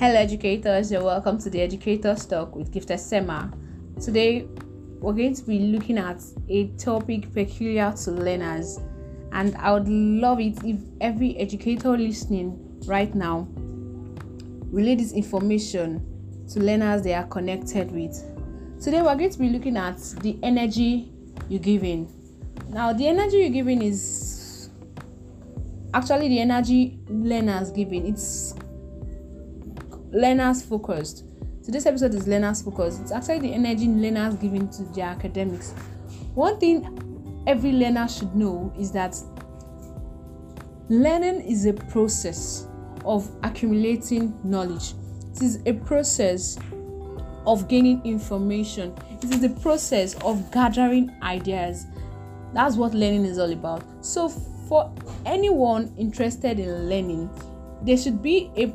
Hello, educators, you're welcome to the Educator's Talk with Gifted Sema. Today, we're going to be looking at a topic peculiar to learners, and I would love it if every educator listening right now relay this information to learners they are connected with. Today, we're going to be looking at the energy you're giving. Now, the energy you're giving is actually the energy learners giving. It's learners focused. So this episode is learners focused. It's actually the energy learners giving to their academics. One thing every learner should know is that learning is a process of accumulating knowledge. It is a process of gaining information. It is the process of gathering ideas. That's what learning is all about. So for anyone interested in learning, there should be a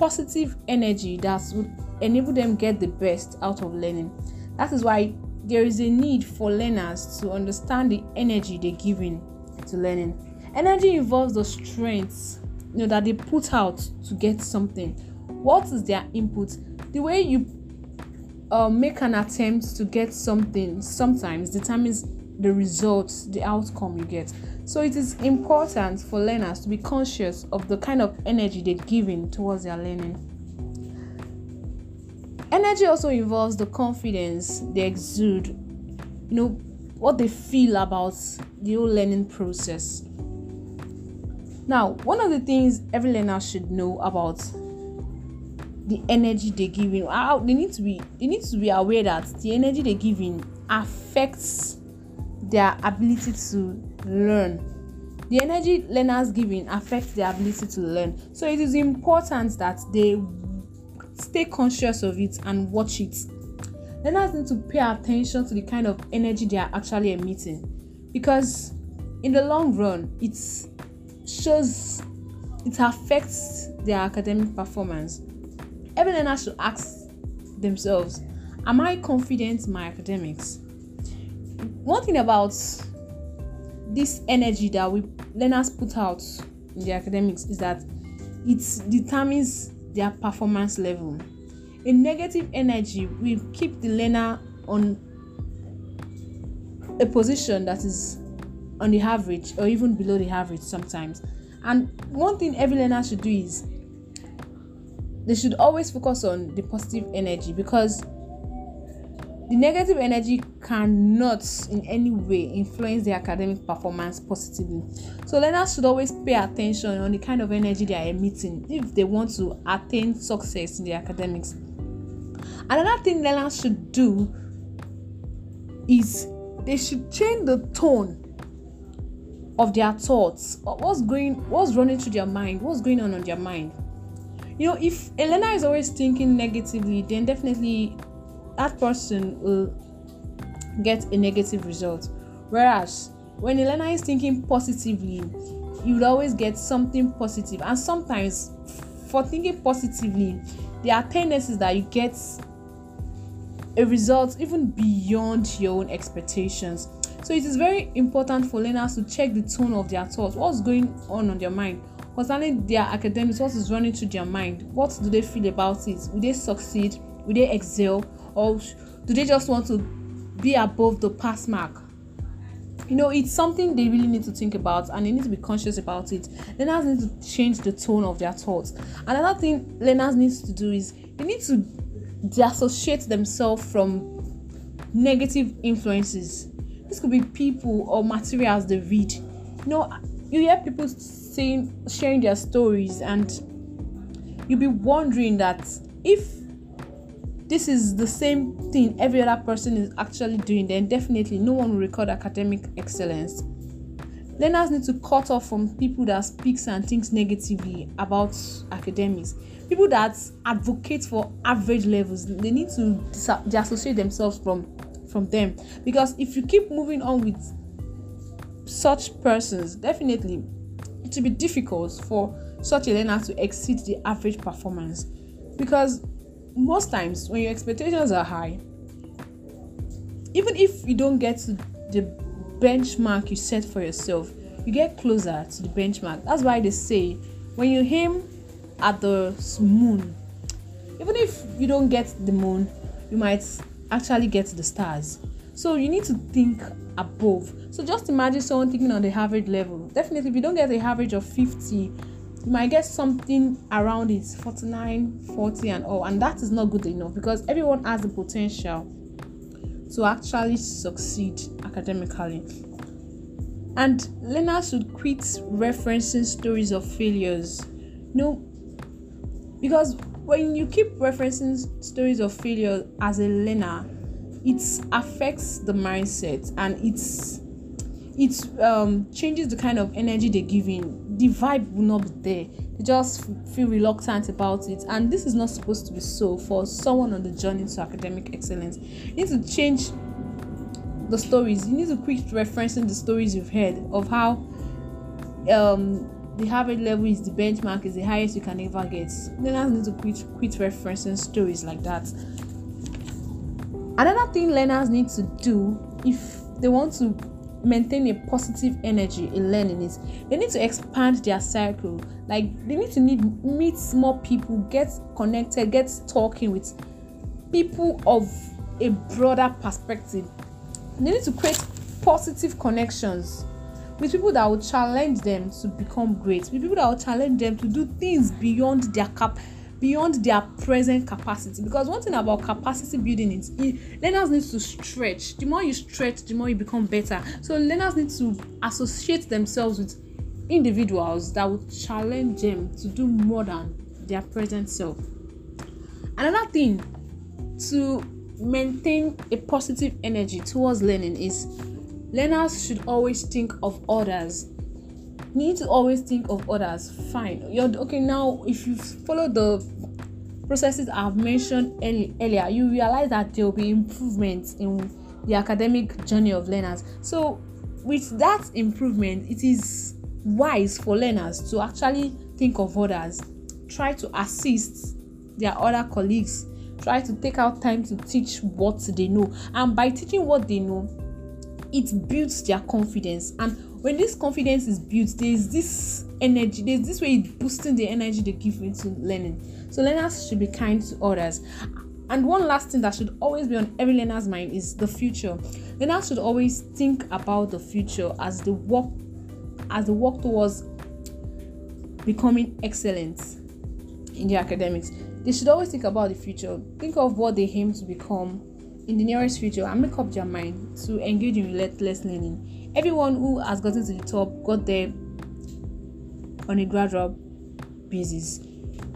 positive energy that would enable them get the best out of learning. That is why there is a need for learners to understand the energy they're giving to learning. Energy involves the strengths you know that they put out to get something. What is their input? The way you uh, make an attempt to get something sometimes determines the results, the outcome you get. So it is important for learners to be conscious of the kind of energy they're giving towards their learning. Energy also involves the confidence they exude, you know, what they feel about the whole learning process. Now, one of the things every learner should know about the energy they're giving, they need to be they need to be aware that the energy they're giving affects their ability to learn. The energy learners giving affects their ability to learn. So it is important that they stay conscious of it and watch it. Learners need to pay attention to the kind of energy they are actually emitting because in the long run it shows it affects their academic performance. Every learner should ask themselves, Am I confident in my academics? One thing about this energy that we learners put out in the academics is that it determines their performance level. A negative energy will keep the learner on a position that is on the average or even below the average sometimes. And one thing every learner should do is they should always focus on the positive energy because the negative energy cannot in any way influence the academic performance positively. So learners should always pay attention on the kind of energy they are emitting if they want to attain success in the academics. Another thing learners should do is they should change the tone of their thoughts. What's going what's running through their mind? What's going on on their mind? You know, if a learner is always thinking negatively, then definitely that person will get a negative result. Whereas when a learner is thinking positively, you will always get something positive. And sometimes, for thinking positively, there are tendencies that you get a result even beyond your own expectations. So it is very important for learners to check the tone of their thoughts. What's going on on their mind? Concerning their academics, what is running through their mind? What do they feel about it? Will they succeed? Will they excel? Or do they just want to be above the pass mark? You know it's something they really need to think about and they need to be conscious about it. Learners need to change the tone of their thoughts. Another thing learners need to do is they need to disassociate themselves from negative influences. This could be people or materials they read. You know you hear people saying sharing their stories and you'll be wondering that if this is the same thing every other person is actually doing, then definitely no one will record academic excellence. Learners need to cut off from people that speaks and thinks negatively about academics. People that advocate for average levels, they need to disassociate themselves from from them because if you keep moving on with such persons, definitely it will be difficult for such a learner to exceed the average performance because most times when your expectations are high, even if you don't get to the benchmark you set for yourself, you get closer to the benchmark. That's why they say when you aim at the moon. Even if you don't get the moon, you might actually get the stars. So you need to think above. So just imagine someone thinking on the average level. Definitely, if you don't get the average of 50, you might get something around it 49, 40, and all. And that is not good enough because everyone has the potential to actually succeed academically. And learners should quit referencing stories of failures. You know, because when you keep referencing stories of failure as a learner, it affects the mindset and it's it um, changes the kind of energy they give in. The vibe will not be there. They just feel reluctant about it, and this is not supposed to be so for someone on the journey to academic excellence. You need to change the stories. You need to quit referencing the stories you've heard of how um, the Harvard level is the benchmark, is the highest you can ever get. Learners need to quit quit referencing stories like that. Another thing learners need to do if they want to maintain a positive energy in learning is they need to expand their circle. Like they need to need meet more people, get connected, get talking with people of a broader perspective. They need to create positive connections with people that will challenge them to become great, with people that will challenge them to do things beyond their cap beyond their present capacity. Because one thing about capacity building is learners need to stretch. The more you stretch the more you become better. So learners need to associate themselves with individuals that will challenge them to do more than their present self. Another thing to maintain a positive energy towards learning is learners should always think of others need to always think of others. Fine. You're okay now if you follow the processes i've mentioned early, earlier you realize that there will be improvements in the academic journey of learners. So with that improvement it is wise for learners to actually think of others. Try to assist their other colleagues. Try to take out time to teach what they know. And by teaching what they know it builds their confidence. And when this confidence is built there's this energy there's this way boosting the energy they give into learning. So learners should be kind to others. And one last thing that should always be on every learner's mind is the future. Learners should always think about the future as the work as the work towards becoming excellent in the academics. They should always think about the future. Think of what they aim to become in the nearest future and make up their mind to engage in relentless learning. Everyone who has gotten to the top got there on a gradual basis.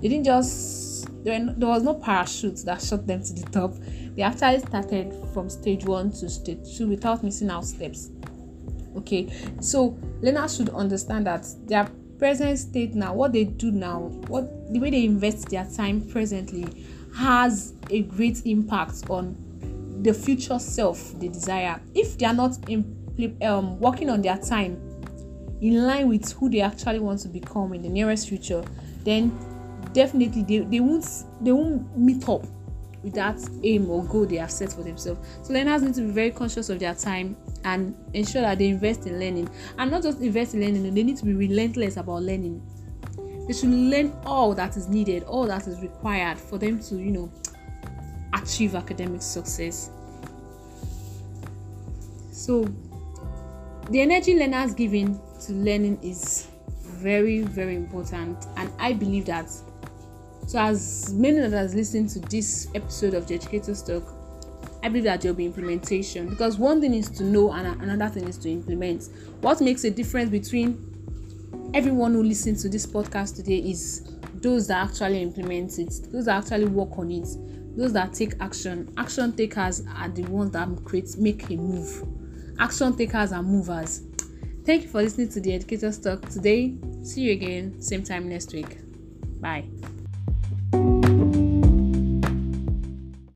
They didn't just there, there was no parachute that shot them to the top. They actually started from stage one to stage two without missing out steps. Okay, so learners should understand that their present state now, what they do now, what the way they invest their time presently has a great impact on the future self they desire. If they are not in, um, working on their time in line with who they actually want to become in the nearest future then definitely they, they won't they won't meet up with that aim or goal they have set for themselves. So learners need to be very conscious of their time and ensure that they invest in learning. And not just invest in learning they need to be relentless about learning. They should learn all that is needed all that is required for them to you know achieve academic success. So, the energy learners giving to learning is very, very important, and I believe that. So, as many of us listen to this episode of the Educator's Talk, I believe that there will be implementation because one thing is to know and another thing is to implement. What makes a difference between everyone who listens to this podcast today is those that actually implement it, those that actually work on it, those that take action action takers are the ones that create make a move action takers and movers. Thank you for listening to the educators talk today. See you again same time next week. Bye